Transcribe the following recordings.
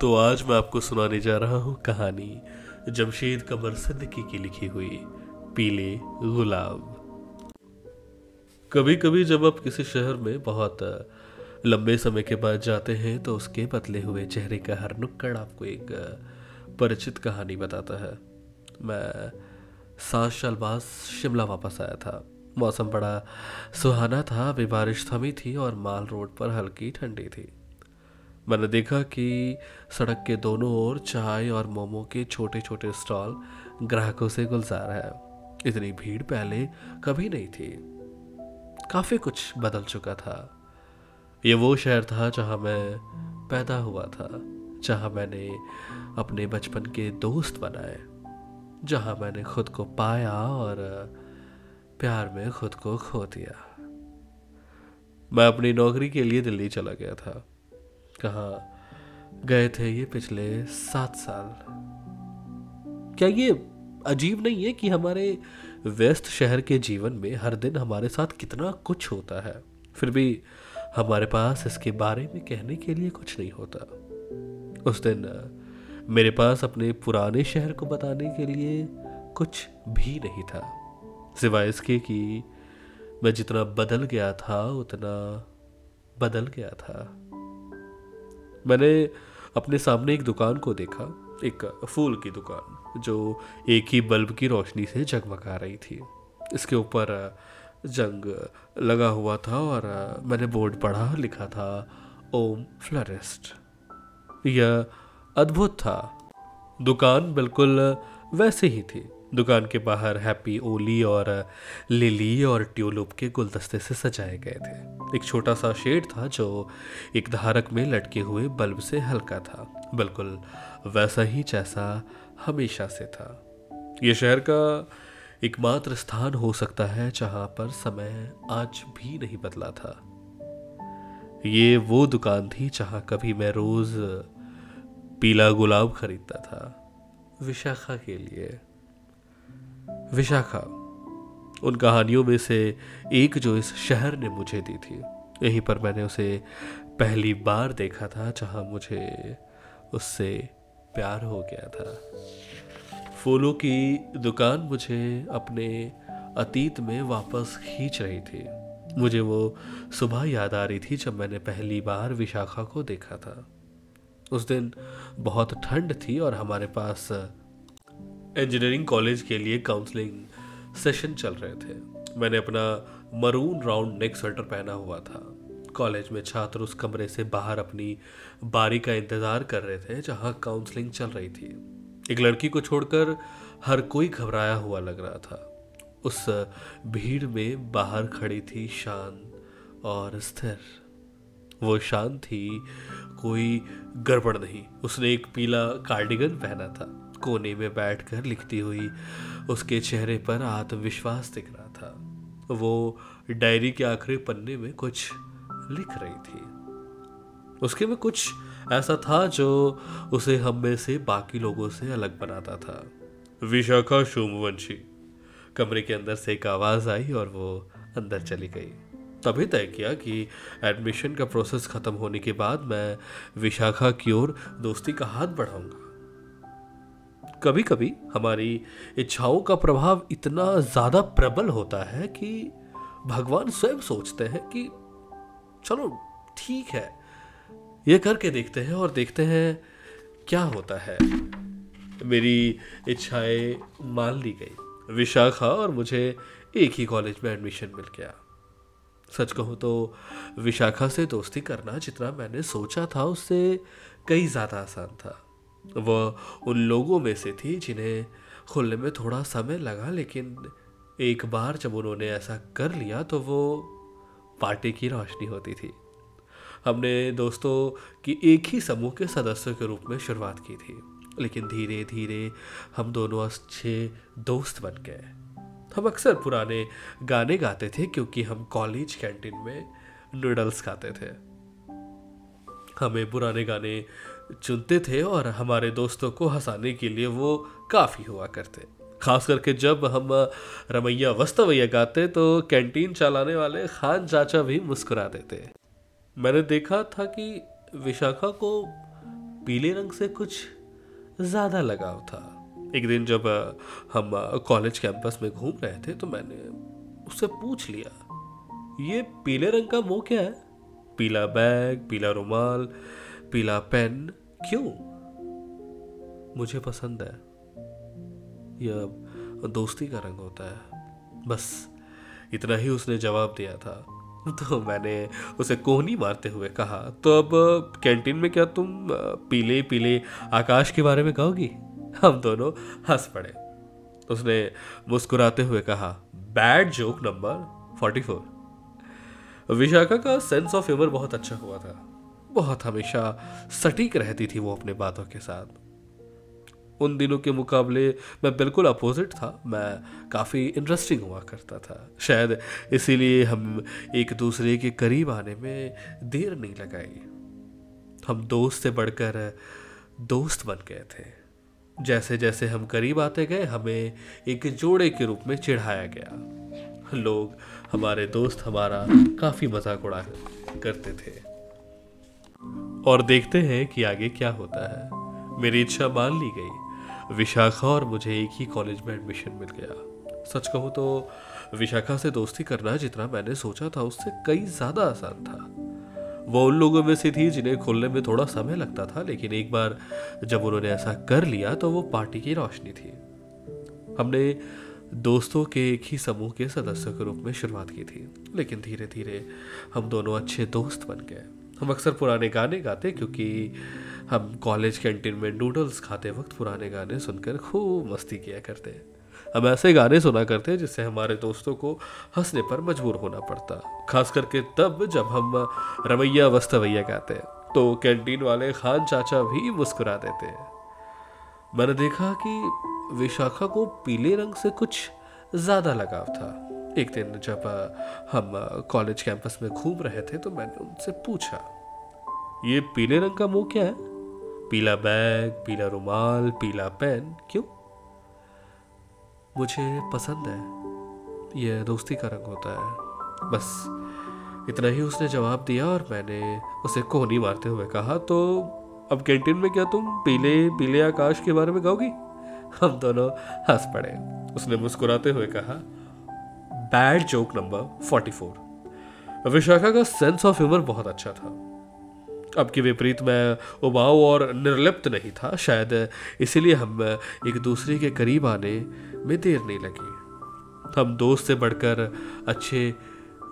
तो आज मैं आपको सुनाने जा रहा हूँ कहानी जमशेद कमर सिद्दीकी की लिखी हुई, पीले गुलाब कभी कभी जब आप किसी शहर में बहुत लंबे समय के बाद जाते हैं तो उसके बदले हुए चेहरे का हर नुक्कड़ आपको एक परिचित कहानी बताता है। मैं सात साल बाद शिमला वापस आया था। मौसम बड़ा सुहाना था, अभी बारिश थमी थी और माल रोड पर हल्की ठंडी थी। मैंने देखा कि सड़क के दोनों ओर चाय और मोमो के छोटे छोटे स्टॉल ग्राहकों से गुलजार है। इतनी भीड़ पहले कभी नहीं थी। काफ़ी कुछ बदल चुका था। ये वो शहर था जहाँ मैं पैदा हुआ था, जहाँ मैंने अपने बचपन के दोस्त बनाए, जहाँ मैंने खुद को पाया और प्यार में खुद को खो दिया। मैं अपनी नौकरी के लिए दिल्ली चला गया था। कहा, गए थे ये पिछले सात साल। क्या ये अजीब नहीं है कि हमारे व्यस्त शहर के जीवन में हर दिन हमारे साथ कितना कुछ होता है? फिर भी हमारे पास इसके बारे में कहने के लिए कुछ नहीं होता। उस दिन मेरे पास अपने पुराने शहर को बताने के लिए कुछ भी नहीं था। सिवाय इसके कि मैं जितना बदल गया था, उतना बदल गया था। मैंने अपने सामने एक दुकान को देखा, एक फूल की दुकान, जो एक ही बल्ब की रोशनी से जगमगा रही थी। इसके ऊपर जंग लगा हुआ था और मैंने बोर्ड पढ़ा, लिखा था, ओम फ्लरिस्ट। यह अद्भुत था। दुकान बिल्कुल वैसे ही थी। दुकान के बाहर हैप्पी ओली और लिली और ट्यूलिप के गुलदस्ते से सजाए गए थे। एक छोटा सा शेड था जो एक धारक में लटके हुए बल्ब से हल्का था। बिल्कुल वैसा ही जैसा हमेशा से था। यह शहर का एकमात्र स्थान हो सकता है जहाँ पर समय आज भी नहीं बदला था। ये वो दुकान थी जहाँ कभी मैं रोज पीला गुलाब खरीदता था। विशाखा के लिए। विशाखा, उन कहानियों में से एक जो इस शहर ने मुझे दी थी, यहीं पर मैंने उसे पहली बार देखा था जहाँ मुझे उससे प्यार हो गया था। फूलों की दुकान मुझे अपने अतीत में वापस खींच रही थी। मुझे वो सुबह याद आ रही थी जब मैंने पहली बार विशाखा को देखा था। उस दिन बहुत ठंड थी और हमारे पास इंजीनियरिंग कॉलेज के लिए काउंसलिंग सेशन चल रहे थे। मैंने अपना मरून राउंड नेक स्वेटर पहना हुआ था। कॉलेज में छात्र उस कमरे से बाहर अपनी बारी का इंतज़ार कर रहे थे, जहाँ काउंसलिंग चल रही थी। एक लड़की को छोड़कर हर कोई घबराया हुआ लग रहा था। उस भीड़ में बाहर खड़ी थी शान और स्थिर। वो शान थी, कोई गड़बड़ नहीं। उसने एक पीला कार्डिगन पहना था। कोने में बैठकर लिखती हुई उसके चेहरे पर आत्मविश्वास दिख रहा था। वो डायरी के आखिरी पन्ने में कुछ लिख रही थी। उसके में कुछ ऐसा था जो उसे हम में से बाकी लोगों से अलग बनाता था। विशाखा सोमवंशी। कमरे के अंदर से एक आवाज़ आई और वो अंदर चली गई। तभी तय किया कि एडमिशन का प्रोसेस खत्म होने के बाद मैं विशाखा की ओर दोस्ती का हाथ बढ़ाऊँगा। कभी कभी हमारी इच्छाओं का प्रभाव इतना ज़्यादा प्रबल होता है कि भगवान स्वयं सोचते हैं कि, चलो, ठीक है, ये करके देखते हैं और देखते हैं क्या होता है। मेरी इच्छाएँ मान ली गई। विशाखा और मुझे एक ही कॉलेज में एडमिशन मिल गया। सच कहूँ तो विशाखा से दोस्ती करना जितना मैंने सोचा था, उससे कई ज़्यादा आसान था। वह उन लोगों में से थी जिन्हें खुलने में थोड़ा समय लगा, लेकिन एक बार जब उन्होंने ऐसा कर लिया तो वो पार्टी की रोशनी होती थी। हमने दोस्तों की एक ही समूह के सदस्यों के रूप में शुरुआत की थी, लेकिन धीरे धीरे हम दोनों अच्छे दोस्त बन गए। हम अक्सर पुराने गाने गाते थे, क्योंकि हम कॉलेज कैंटीन में नूडल्स खाते थे। हमें पुराने गाने चुनते थे और हमारे दोस्तों को हंसाने के लिए वो काफ़ी हुआ करते। खास करके जब हम रमैया वस्तवैया गाते तो कैंटीन चलाने वाले खान चाचा भी मुस्कुरा देते। मैंने देखा था कि विशाखा को पीले रंग से कुछ ज़्यादा लगाव था। एक दिन जब हम कॉलेज कैंपस में घूम रहे थे तो मैंने उससे पूछ लिया, ये पीले रंग का मुँह क्या है? पीला बैग, पीला रुमाल पीला पेन क्यों? मुझे पसंद है। यह दोस्ती का रंग होता है। बस, इतना ही उसने जवाब दिया था। तो मैंने उसे कोहनी मारते हुए कहा तो अब कैंटीन में क्या तुम पीले पीले आकाश के बारे में कहोगी? हम दोनों हंस पड़े। उसने मुस्कुराते हुए कहा bad joke number forty four Vishakha का सेंस ऑफ़ ह्यूमर बहुत अच्छा हुआ था। बहुत हमेशा सटीक रहती थी वो अपने बातों के साथ। उन दिनों के मुकाबले मैं बिल्कुल अपोजिट था। मैं काफ़ी इंटरेस्टिंग हुआ करता था। शायद इसीलिए हम एक दूसरे के करीब आने में देर नहीं लगाई। हम दोस्त से बढ़कर दोस्त बन गए थे। जैसे जैसे हम करीब आते गए, हमें एक जोड़े के रूप में चिढ़ाया गया। लोग, हमारे दोस्त हमारा काफ़ी मज़ाक उड़ा करते थे। और देखते हैं कि आगे क्या होता है। मेरी इच्छा मान ली गई। विशाखा और मुझे एक ही कॉलेज में एडमिशन मिल गया। सच कहूँ तो विशाखा से दोस्ती करना जितना मैंने सोचा था उससे कई ज़्यादा आसान था। वो उन लोगों में से थी जिन्हें खोलने में थोड़ा समय लगता था, लेकिन एक बार जब उन्होंने ऐसा कर लिया तो वो पार्टी की रोशनी थी। हमने दोस्तों के एक ही समूह के सदस्य के रूप में शुरुआत की थी, लेकिन धीरे धीरे हम दोनों अच्छे दोस्त बन गए। हम अक्सर पुराने गाने गाते क्योंकि हम कॉलेज कैंटीन में नूडल्स खाते वक्त पुराने गाने सुनकर खूब मस्ती किया करते हैं। हम ऐसे गाने सुना करते हैं जिससे हमारे दोस्तों को हंसने पर मजबूर होना पड़ता खास करके तब जब हम रवैया वस्तवैया गाते तो कैंटीन वाले खान चाचा भी मुस्कुरा देते हैं। मैंने देखा कि विशाखा को पीले रंग से कुछ ज़्यादा लगाव था। एक दिन जब हम कॉलेज कैंपस में घूम रहे थे तो मैंने उनसे पूछा, ये पीले रंग का मुँह क्या है? पीला बैग, पीला रुमाल, पीला पेन, क्यों? मुझे पसंद है। यह दोस्ती का रंग होता है। बस, इतना ही उसने जवाब दिया और मैंने उसे कोहनी मारते हुए कहा तो अब कैंटीन में क्या तुम पीले पीले आकाश के बारे में कहोगी हम दोनों हंस पड़े। उसने मुस्कुराते हुए कहा bad joke number forty four Vishakha का सेंस ऑफ़ ह्यूमर बहुत अच्छा था। अब के विपरीत मैं उबाऊ और निर्लिप्त नहीं था, शायद इसीलिए हम एक दूसरे के करीब आने में देर नहीं लगी। हम दोस्त से बढ़कर अच्छे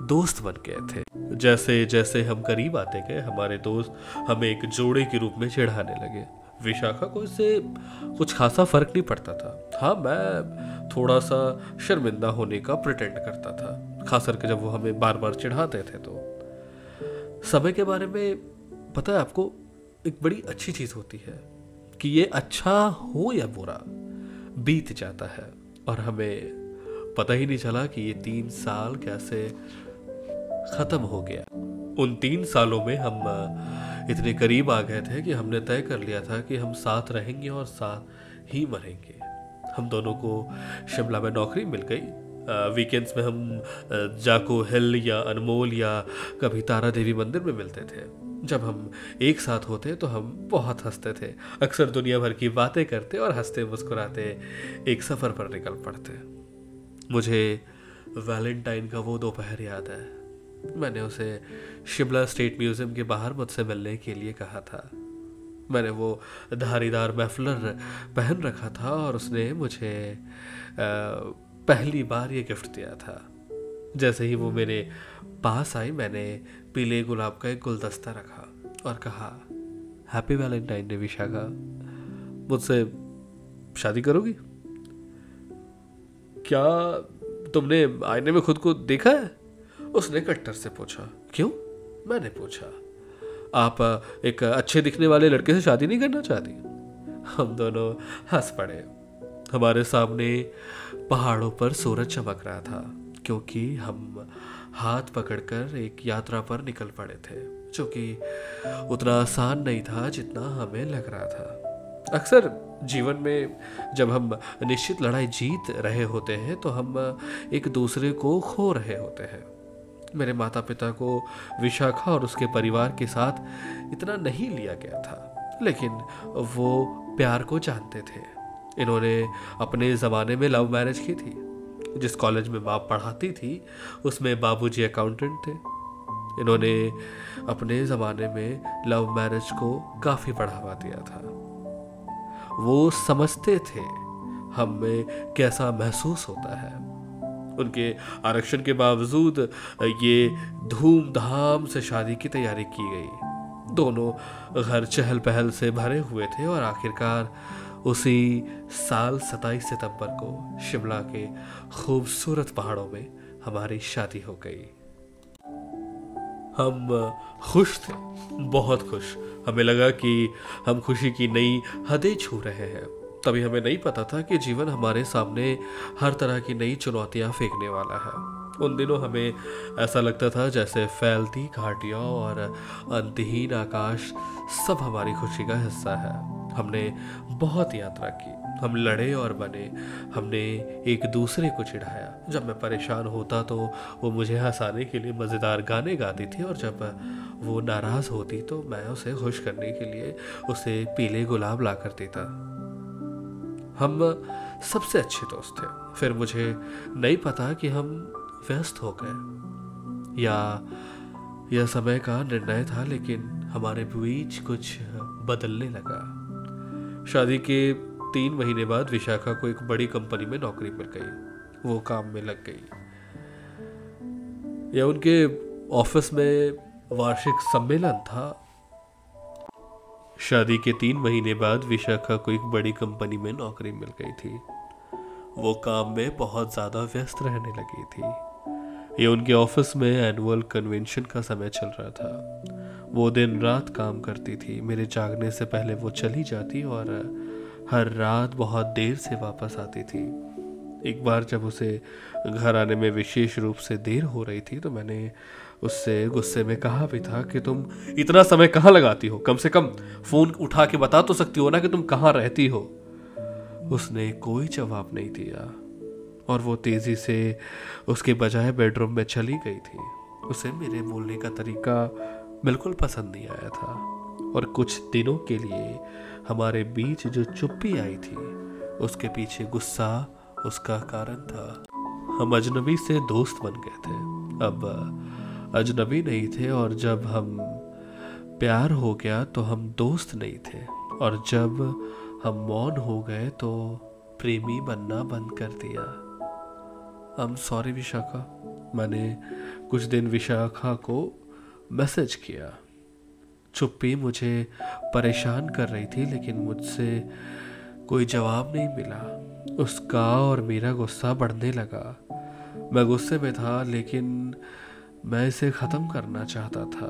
दोस्त बन गए थे। जैसे जैसे हम करीब आते गए, हमारे दोस्त हमें एक जोड़े के रूप में चिढ़ाने लगे। विशाखा को इससे कुछ खासा फ़र्क नहीं पड़ता था। हाँ मैं थोड़ा सा शर्मिंदा होने का प्रिटेंड करता था खास करके जब वो हमें बार बार चिढ़ाते थे तो। समय के बारे में पता है आपको, एक बड़ी अच्छी चीज़ होती है कि ये अच्छा हो या बुरा, बीत जाता है। और हमें पता ही नहीं चला कि ये तीन साल कैसे खत्म हो गया। उन तीन सालों में हम इतने करीब आ गए थे कि हमने तय कर लिया था कि हम साथ रहेंगे और साथ ही मरेंगे। हम दोनों को शिमला में नौकरी मिल गई। वीकेंड्स में हम जाको हिल या अनमोल या कभी तारा देवी मंदिर में मिलते थे। जब हम एक साथ होते तो हम बहुत हँसते थे। अक्सर दुनिया भर की बातें करते और हँसते मुस्कुराते एक सफ़र पर निकल पड़ते। मुझे वैलेंटाइन का वो दोपहर याद है। मैंने उसे शिमला स्टेट म्यूज़ियम के बाहर मुझसे मिलने के लिए कहा था। मैंने वो धारीदार महफलर पहन रखा था और उसने मुझे पहली बार ये गिफ्ट दिया था। जैसे ही वो मेरे पास आई, मैंने पीले गुलाब का एक गुलदस्ता रखा और कहा हैप्पी वैलेंटाइन डे विशाखा मुझसे शादी करोगी? क्या तुमने आईने में खुद को देखा है? उसने कट्टर से पूछा, क्यों? मैंने पूछा, आप एक अच्छे दिखने वाले लड़के से शादी नहीं करना चाहती? हम दोनों हंस पड़े। हमारे सामने पहाड़ों पर सूरज चमक रहा था, क्योंकि हम हाथ पकड़कर एक यात्रा पर निकल पड़े थे, जो कि उतना आसान नहीं था जितना हमें लग रहा था। अक्सर जीवन में जब हम निश्चित लड़ाई जीत रहे होते हैं तो हम एक दूसरे को खो रहे होते हैं। मेरे माता पिता को विशाखा और उसके परिवार के साथ इतना नहीं लिया गया था, लेकिन वो प्यार को जानते थे। इन्होंने अपने ज़माने में लव मैरिज की थी। जिस कॉलेज में बाप पढ़ाती थी, उसमें बाबूजी अकाउंटेंट थे। इन्होंने अपने ज़माने में लव मैरिज को काफ़ी बढ़ावा दिया था। वो समझते थे हम में कैसा महसूस होता है। उनके आरक्षण के बावजूद ये धूमधाम से शादी की तैयारी की गई। दोनों घर चहल पहल से भरे हुए थे और आखिरकार उसी साल 27 सितंबर को शिमला के खूबसूरत पहाड़ों में हमारी शादी हो गई। हम खुश थे, बहुत खुश। हमें लगा कि हम खुशी की नई हदें छू रहे हैं। तभी हमें नहीं पता था कि जीवन हमारे सामने हर तरह की नई चुनौतियाँ फेंकने वाला है। उन दिनों हमें ऐसा लगता था जैसे फैलती घाटियाँ और अंतहीन आकाश सब हमारी खुशी का हिस्सा है। हमने बहुत यात्रा की। हम लड़े और बने। हमने एक दूसरे को चिढ़ाया। जब मैं परेशान होता तो वो मुझे हंसाने के लिए मज़ेदार गाने गाती थी और जब वो नाराज़ होती तो मैं उसे खुश करने के लिए उसे पीले गुलाब ला कर देता हम सबसे अच्छे दोस्त थे फिर मुझे नहीं पता कि हम व्यस्त हो गए। या यह समय का निर्णय था, लेकिन हमारे बीच कुछ बदलने लगा। शादी के तीन महीने बाद विशाखा को एक बड़ी कंपनी में नौकरी मिल गई। वो काम में लग गई। या उनके ऑफ़िस में वार्षिक सम्मेलन था। शादी के तीन महीने बाद विशाखा को एक बड़ी कंपनी में नौकरी मिल गई थी। वो काम में बहुत ज़्यादा व्यस्त रहने लगी थी। ये उनके ऑफ़िस में एनुअल कन्वेंशन का समय चल रहा था। वो दिन रात काम करती थी। मेरे जागने से पहले वो चली जाती और हर रात बहुत देर से वापस आती थी। एक बार जब उसे घर आने में विशेष रूप से देर हो रही थी तो मैंने उससे गुस्से में कहा भी था कि तुम इतना समय कहाँ लगाती हो? कम से कम फ़ोन उठा के बता तो सकती हो ना कि तुम कहाँ रहती हो? उसने कोई जवाब नहीं दिया। और वो तेज़ी से उसके बजाय बेडरूम में चली गई थी। उसे मेरे बोलने का तरीका बिल्कुल पसंद नहीं आया था। और कुछ दिनों के लिए हमारे बीच जो चुप्पी आई थी, उसके पीछे गुस्सा उसका कारण था। हम अजनबी से दोस्त बन गए थे। अब अजनबी नहीं थे और जब हम प्यार हो गया तो हम दोस्त नहीं थे। और जब हम मौन हो गए तो प्रेमी बनना बंद कर दिया। हम सॉरी विशाखा। मैंने कुछ दिन विशाखा को मैसेज किया। चुप्पी मुझे परेशान कर रही थी, लेकिन मुझसे कोई जवाब नहीं मिला। उसका और मेरा गुस्सा बढ़ने लगा। मैं गुस्से में था, लेकिन मैं इसे ख़त्म करना चाहता था।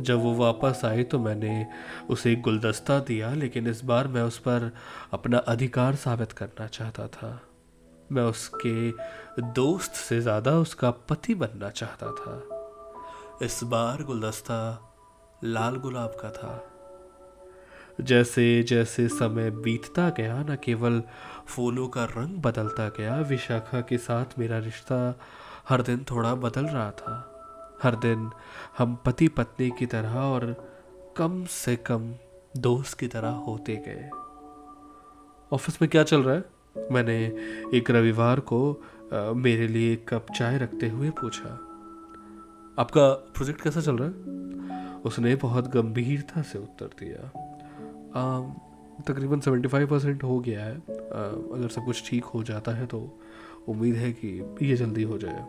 जब वो वापस आई तो मैंने उसे एक गुलदस्ता दिया, लेकिन इस बार मैं उस पर अपना अधिकार साबित करना चाहता था। मैं उसके दोस्त से ज़्यादा उसका पति बनना चाहता था। इस बार गुलदस्ता लाल गुलाब का था। जैसे जैसे समय बीतता गया, न केवल फूलों का रंग बदलता गया, विशाखा के साथ मेरा रिश्ता हर दिन थोड़ा बदल रहा था। हर दिन हम पति पत्नी की तरह और कम से कम दोस्त की तरह होते गए। ऑफ़िस में क्या चल रहा है? मैंने एक रविवार को आ, मेरे लिए एक कप चाय रखते हुए पूछा। आपका प्रोजेक्ट कैसा चल रहा है? उसने बहुत गंभीरता से उत्तर दिया। तकरीबन सेवेंटी फाइव परसेंट हो गया है। आ, अगर सब कुछ ठीक हो जाता है तो उम्मीद है कि ये जल्दी हो जाए।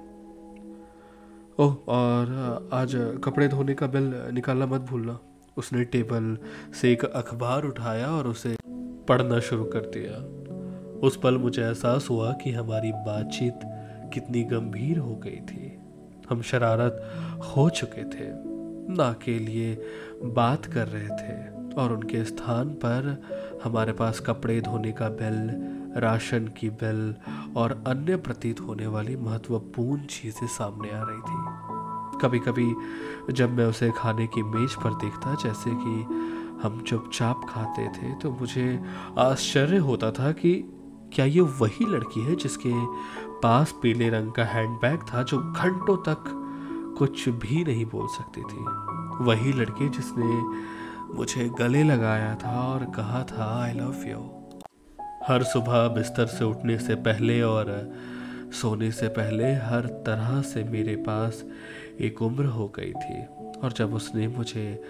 ओह, और आज कपड़े धोने का बिल निकालना मत भूलना। उसने टेबल से एक अखबार उठाया और उसे पढ़ना शुरू कर दिया। उस पल मुझे एहसास हुआ कि हमारी बातचीत कितनी गंभीर हो गई थी। हम शरारत हो चुके थे, ना के लिए बात कर रहे थे, और उनके स्थान पर हमारे पास कपड़े धोने का बिल राशन की बिल और अन्य प्रतीत होने वाली महत्वपूर्ण चीज़ें सामने आ रही थी। कभी कभी जब मैं उसे खाने की मेज पर देखता, जैसे कि हम चुपचाप खाते थे तो मुझे आश्चर्य होता था कि क्या ये वही लड़की है जिसके पास पीले रंग का हैंडबैग था जो घंटों तक कुछ भी नहीं बोल सकती थी। वही लड़की जिसने मुझे गले लगाया था और कहा था आई लव यू हर सुबह बिस्तर से उठने से पहले और सोने से पहले हर तरह से मेरे पास एक उम्र हो गई थी। और जब उसने मुझे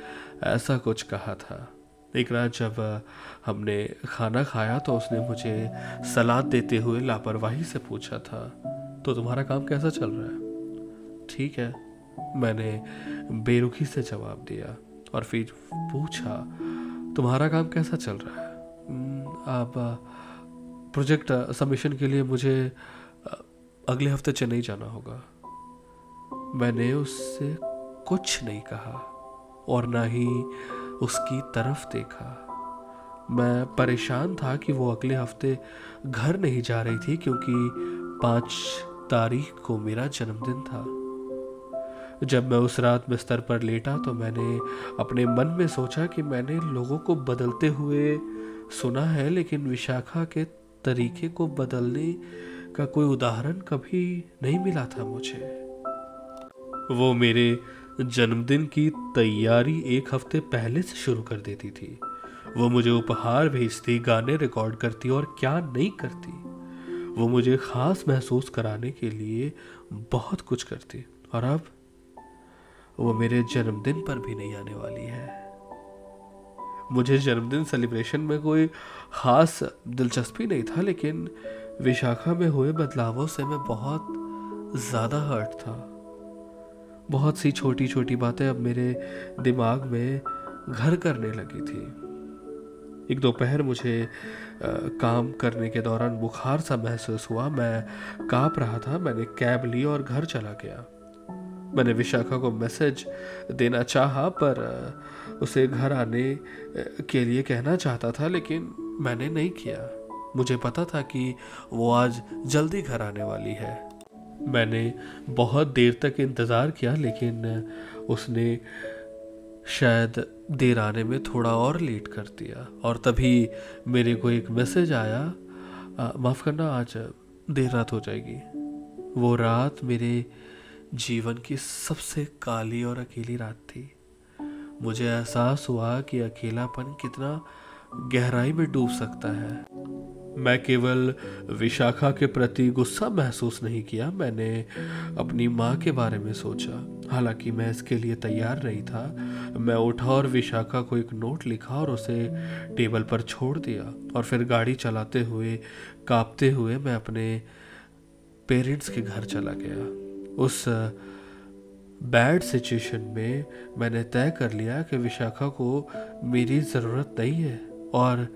ऐसा कुछ कहा था, एक रात जब हमने खाना खाया तो उसने मुझे सलाद देते हुए लापरवाही से पूछा था तो तुम्हारा काम कैसा चल रहा है? ठीक है। मैंने बेरुखी से जवाब दिया और फिर पूछा, तुम्हारा काम कैसा चल रहा है? आप प्रोजेक्ट सबमिशन के लिए मुझे अगले हफ़्ते चेन्नई जाना होगा। मैंने उससे कुछ नहीं कहा और ना ही उसकी तरफ़ देखा। मैं परेशान था कि वो अगले हफ़्ते घर नहीं जा रही थी क्योंकि पाँच तारीख को मेरा जन्मदिन था। जब मैं उस रात बिस्तर पर लेटा तो मैंने अपने मन में सोचा कि मैंने लोगों को बदलते हुए सुना है, लेकिन विशाखा के तरीके को बदलने का कोई उदाहरण कभी नहीं मिला था मुझे। वो मेरे जन्मदिन की तैयारी एक हफ़्ते पहले से शुरू कर देती थी। वो मुझे उपहार भेजती, गाने रिकॉर्ड करती और क्या नहीं करती। वो मुझे खास महसूस कराने के लिए बहुत कुछ करती। और अब वो मेरे जन्मदिन पर भी नहीं आने वाली है। मुझे जन्मदिन सेलिब्रेशन में कोई ख़ास दिलचस्पी नहीं था लेकिन विशाखा में हुए बदलावों से मैं बहुत ज़्यादा हर्ट था। बहुत सी छोटी छोटी बातें अब मेरे दिमाग में घर करने लगी थी। एक दोपहर मुझे आ, काम करने के दौरान बुखार सा महसूस हुआ। मैं काँप रहा था मैंने कैब ली और घर चला गया। मैंने विशाखा को मैसेज देना चाहा पर उसे घर आने के लिए कहना चाहता था, लेकिन मैंने नहीं किया। मुझे पता था कि वो आज जल्दी घर आने वाली है। मैंने बहुत देर तक इंतज़ार किया, लेकिन उसने शायद देर आने में थोड़ा और लेट कर दिया। और तभी मेरे को एक मैसेज आया माफ़ करना, आज देर रात हो जाएगी। वो रात मेरे जीवन की सबसे काली और अकेली रात थी। मुझे एहसास हुआ कि अकेलापन कितना गहराई में डूब सकता है। मैं केवल विशाखा के प्रति गुस्सा महसूस नहीं किया, मैंने अपनी माँ के बारे में सोचा। हालाँकि मैं इसके लिए तैयार नहीं था, मैं उठा और विशाखा को एक नोट लिखा और उसे टेबल पर छोड़ दिया और फिर गाड़ी चलाते हुए, कांपते हुए मैं अपने पेरेंट्स के घर चला गया। उस बैड सिचुएशन में मैंने तय कर लिया कि विशाखा को मेरी ज़रूरत नहीं है और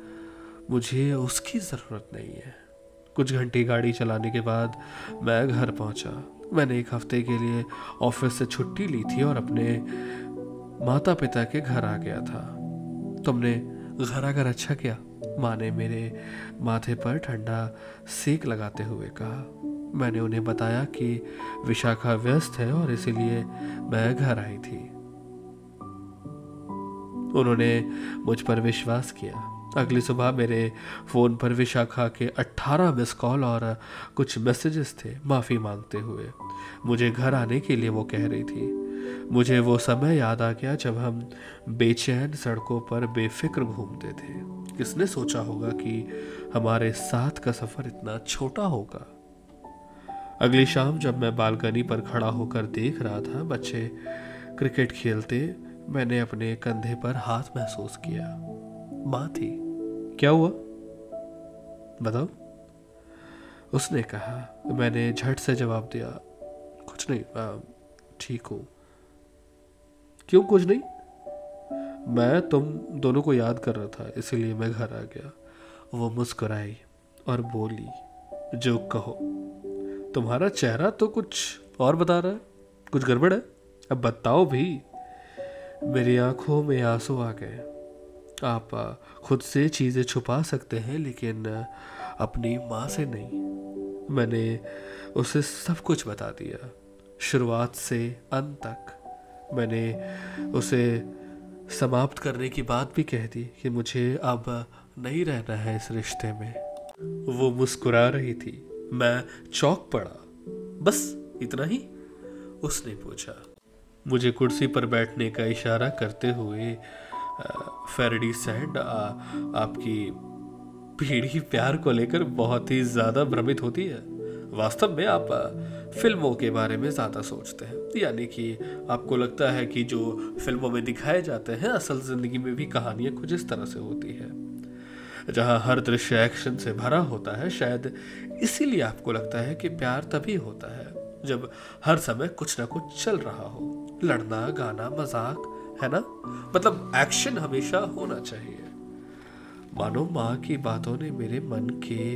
मुझे उसकी ज़रूरत नहीं है। कुछ घंटे गाड़ी चलाने के बाद मैं घर पहुँचा। मैंने एक हफ़्ते के लिए ऑफ़िस से छुट्टी ली थी और अपने माता पिता के घर आ गया था। तुमने घर आकर अच्छा किया। माँ ने मेरे माथे पर ठंडा सेक लगाते हुए कहा मैंने उन्हें बताया कि विशाखा व्यस्त है और इसीलिए मैं घर आई थी। उन्होंने मुझ पर विश्वास किया। अगली सुबह मेरे फ़ोन पर विशाखा के 18 मिस कॉल और कुछ मैसेजेस थे, माफ़ी मांगते हुए। मुझे घर आने के लिए वो कह रही थी। मुझे वो समय याद आ गया जब हम बेचैन सड़कों पर बेफिक्र घूमते थे। किसने सोचा होगा कि हमारे साथ का सफ़र इतना छोटा होगा? अगली शाम जब मैं बालकनी पर खड़ा होकर देख रहा था बच्चे क्रिकेट खेलते, मैंने अपने कंधे पर हाथ महसूस किया। माँ थी। क्या हुआ? बताओ। उसने कहा, मैंने झट से जवाब दिया, कुछ नहीं ठीक हूँ। क्यों कुछ नहीं? मैं तुम दोनों को याद कर रहा था, इसीलिए मैं घर आ गया। वो मुस्कुराई और बोली, जो कहो। तुम्हारा चेहरा तो कुछ और बता रहा है, कुछ गड़बड़ है? अब बताओ भी। मेरी आँखों में आँसू आ गए। आप खुद से चीज़ें छुपा सकते हैं, लेकिन अपनी माँ से नहीं। मैंने उसे सब कुछ बता दिया, शुरुआत से अंत तक। मैंने उसे समाप्त करने की बात भी कह दी कि मुझे अब नहीं रहना है इस रिश्ते में। वो मुस्कुरा रही थी। मैं चौक पड़ा। बस इतना ही, उसने पूछा। मुझे कुर्सी पर बैठने का इशारा करते हुए फेरडी सैंड आपकी पीढ़ी प्यार को लेकर बहुत ही ज़्यादा भ्रमित होती है। वास्तव में आप फ़िल्मों के बारे में ज़्यादा सोचते हैं। यानी कि आपको लगता है कि जो फ़िल्मों में दिखाए जाते हैं, असल ज़िंदगी में भी कहानियाँ कुछ इस तरह से होती है। जहाँ हर दृश्य एक्शन से भरा होता है, शायद इसीलिए आपको लगता है कि प्यार तभी होता है जब हर समय कुछ ना कुछ चल रहा हो। लड़ना, गाना, मज़ाक, है ना? मतलब एक्शन हमेशा होना चाहिए। मानो माँ की बातों ने मेरे मन के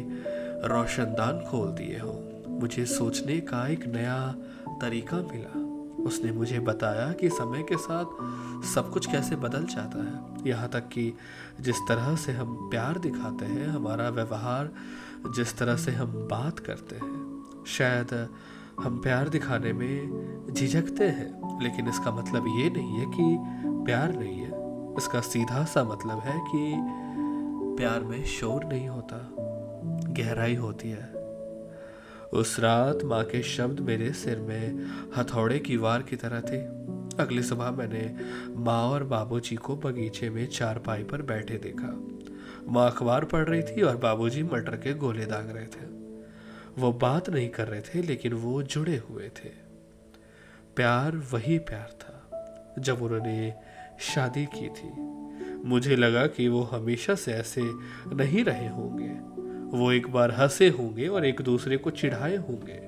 रोशनदान खोल दिए हो। मुझे सोचने का एक नया तरीका मिला। उसने मुझे बताया कि समय के साथ सब कुछ कैसे बदल जाता है। यहाँ तक कि जिस तरह से हम प्यार दिखाते हैं, हमारा व्यवहार जिस तरह से हम बात करते हैं, शायद हम प्यार दिखाने में झिझकते हैं, लेकिन इसका मतलब ये नहीं है कि प्यार नहीं है। इसका सीधा सा मतलब है कि प्यार में शोर नहीं होता, गहराई होती है। उस रात माँ के शब्द मेरे सिर में हथौड़े की वार की तरह थे। अगली सुबह मैंने माँ और बाबूजी को बगीचे में चारपाई पर बैठे देखा। माँ अखबार पढ़ रही थी और बाबूजी मटर के गोले दाग रहे थे। वो बात नहीं कर रहे थे, लेकिन वो जुड़े हुए थे। प्यार वही प्यार था, जब उन्होंने शादी की थी। मुझे लगा कि वो हमेशा से ऐसे नहीं रहे होंगे। वो एक बार हंसे होंगे और एक दूसरे को चिढ़ाए होंगे।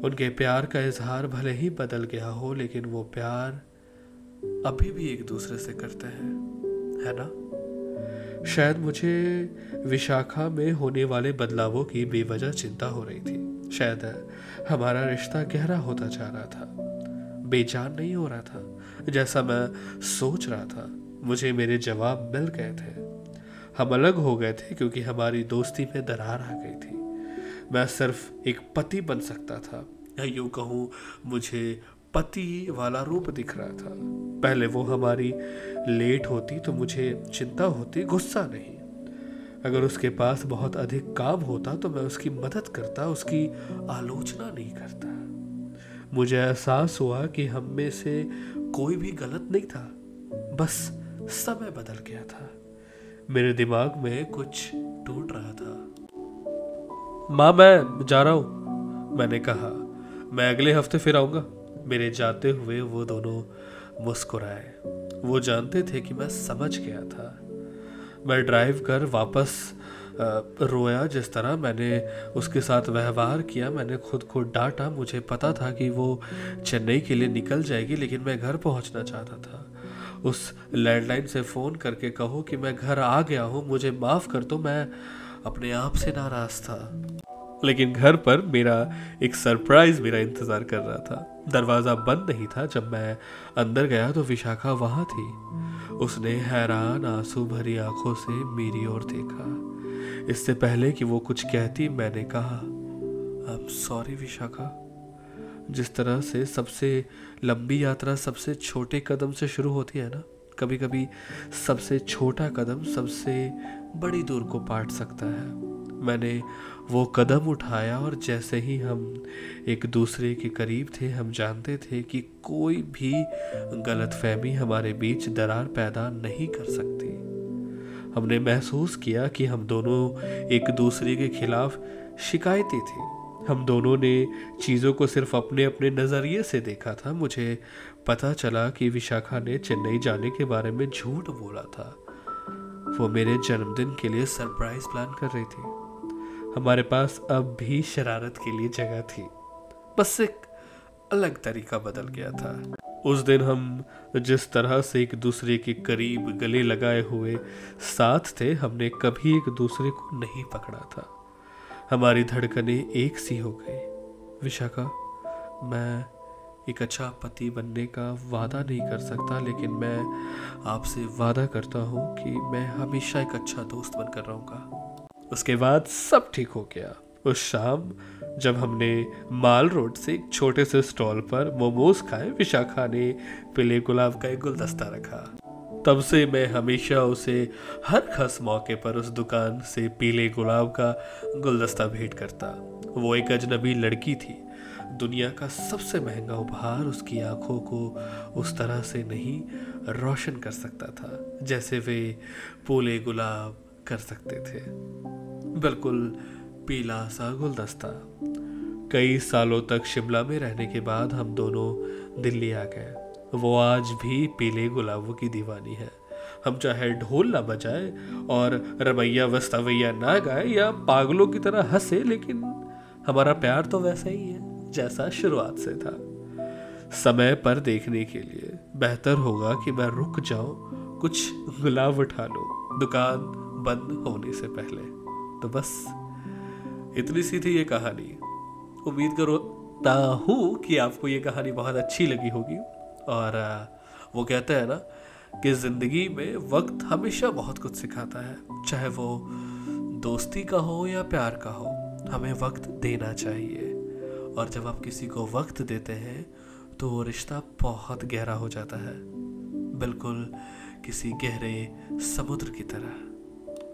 उनके प्यार का इजहार भले ही बदल गया हो, लेकिन वो प्यार अभी भी एक दूसरे से करते हैं, है ना? शायद मुझे विशाखा में होने वाले बदलावों की बेवजह चिंता हो रही थी। शायद हमारा रिश्ता गहरा होता जा रहा था। बेजान नहीं हो रहा था, जैसा मैं सोच रहा था। मुझे मेरे जवाब मिल गए थे। हम अलग हो गए थे क्योंकि हमारी दोस्ती में दरार आ गई थी। मैं सिर्फ़ एक पति बन सकता था। या यूँ कहूँ, मुझे पति वाला रूप दिख रहा था। पहले वो हमारी लेट होती तो मुझे चिंता होती, गुस्सा नहीं। अगर उसके पास बहुत अधिक काम होता तो मैं उसकी मदद करता, उसकी आलोचना नहीं करता। मुझे एहसास हुआ कि हम में से कोई भी गलत नहीं था, बस समय बदल गया था। मेरे दिमाग में कुछ टूट रहा था। माँ, मैं जा रहा हूँ, मैंने कहा। मैं अगले हफ़्ते फिर आऊँगा। मेरे जाते हुए वो दोनों मुस्कुराए। वो जानते थे कि मैं समझ गया था। मैं ड्राइव कर वापस रोया जिस तरह मैंने उसके साथ व्यवहार किया। मैंने खुद को डांटा। मुझे पता था कि वो चेन्नई के लिए निकल जाएगी, लेकिन मैं घर पहुँचना चाहता था। उस लैंडलाइन से फ़ोन करके कहो कि मैं घर आ गया हूँ, मुझे माफ़ कर दो, मैं अपने आप से नाराज़ था। लेकिन घर पर मेरा एक सरप्राइज़ मेरा इंतज़ार कर रहा था। दरवाज़ा बंद नहीं था। जब मैं अंदर गया तो विशाखा वहाँ थी। उसने हैरान आँसू भरी आँखों से मेरी ओर देखा। इससे पहले कि वो कुछ कहती, मैंने कहा आई सॉरी विशाखा। जिस तरह से सबसे लंबी यात्रा सबसे छोटे कदम से शुरू होती है ना कभी कभी सबसे छोटा कदम सबसे बड़ी दूर को पाट सकता है। मैंने वो कदम उठाया और जैसे ही हम एक दूसरे के करीब थे, हम जानते थे कि कोई भी गलत फहमी हमारे बीच दरार पैदा नहीं कर सकती। हमने महसूस किया कि हम दोनों एक दूसरे के खिलाफ शिकायती थे। हम दोनों ने चीज़ों को सिर्फ़ अपने अपने नज़रिए से देखा था। मुझे पता चला कि विशाखा ने चेन्नई जाने के बारे में झूठ बोला था। वो मेरे जन्मदिन के लिए सरप्राइज़ प्लान कर रही थी। हमारे पास अब भी शरारत के लिए जगह थी। बस एक अलग तरीका बदल गया था। उस दिन हम जिस तरह से एक दूसरे के करीब गले लगाए हुए साथ थे, हमने कभी एक दूसरे को नहीं पकड़ा था। हमारी धड़कनें एक सी हो गई। विशाखा, मैं एक अच्छा पति बनने का वादा नहीं कर सकता, लेकिन मैं आपसे वादा करता हूँ कि मैं हमेशा एक अच्छा दोस्त बनकर रहूँगा। उसके बाद सब ठीक हो गया। उस शाम, जब हमने माल रोड से एक छोटे से स्टॉल पर मोमोज खाए, विशाखा ने पीले गुलाब का एक गुलदस्ता रखा। तब से मैं हमेशा उसे हर खास मौके पर उस दुकान से पीले गुलाब का गुलदस्ता भेंट करता। वो एक अजनबी लड़की थी। दुनिया का सबसे महँगा उपहार उसकी आँखों को उस तरह से नहीं रोशन कर सकता था, जैसे वे पोले गुलाब कर सकते थे। बिल्कुल पीला सा गुलदस्ता। कई सालों तक शिमला में रहने के बाद हम दोनों दिल्ली आ गए। वो आज भी पीले गुलाबों की दीवानी है। हम चाहे ढोल ना बजाए और रवैया वस्तवैया ना गाए या पागलों की तरह हंसे, लेकिन हमारा प्यार तो वैसा ही है, जैसा शुरुआत से था। समय पर देखने के लिए बेहतर होगा कि मैं रुक जाऊँ, कुछ गुलाब उठा लो, दुकान बंद होने से पहले। तो बस, इतनी सी थी ये कहानी। उम्मीद करोता हूँ कि आपको ये कहानी बहुत अच्छी लगी होगी। और वो कहते हैं ना कि ज़िंदगी में वक्त हमेशा बहुत कुछ सिखाता है। चाहे वो दोस्ती का हो या प्यार का हो, हमें वक्त देना चाहिए। और जब आप किसी को वक्त देते हैं तो वो रिश्ता बहुत गहरा हो जाता है। बिल्कुल किसी गहरे समुद्र की तरह।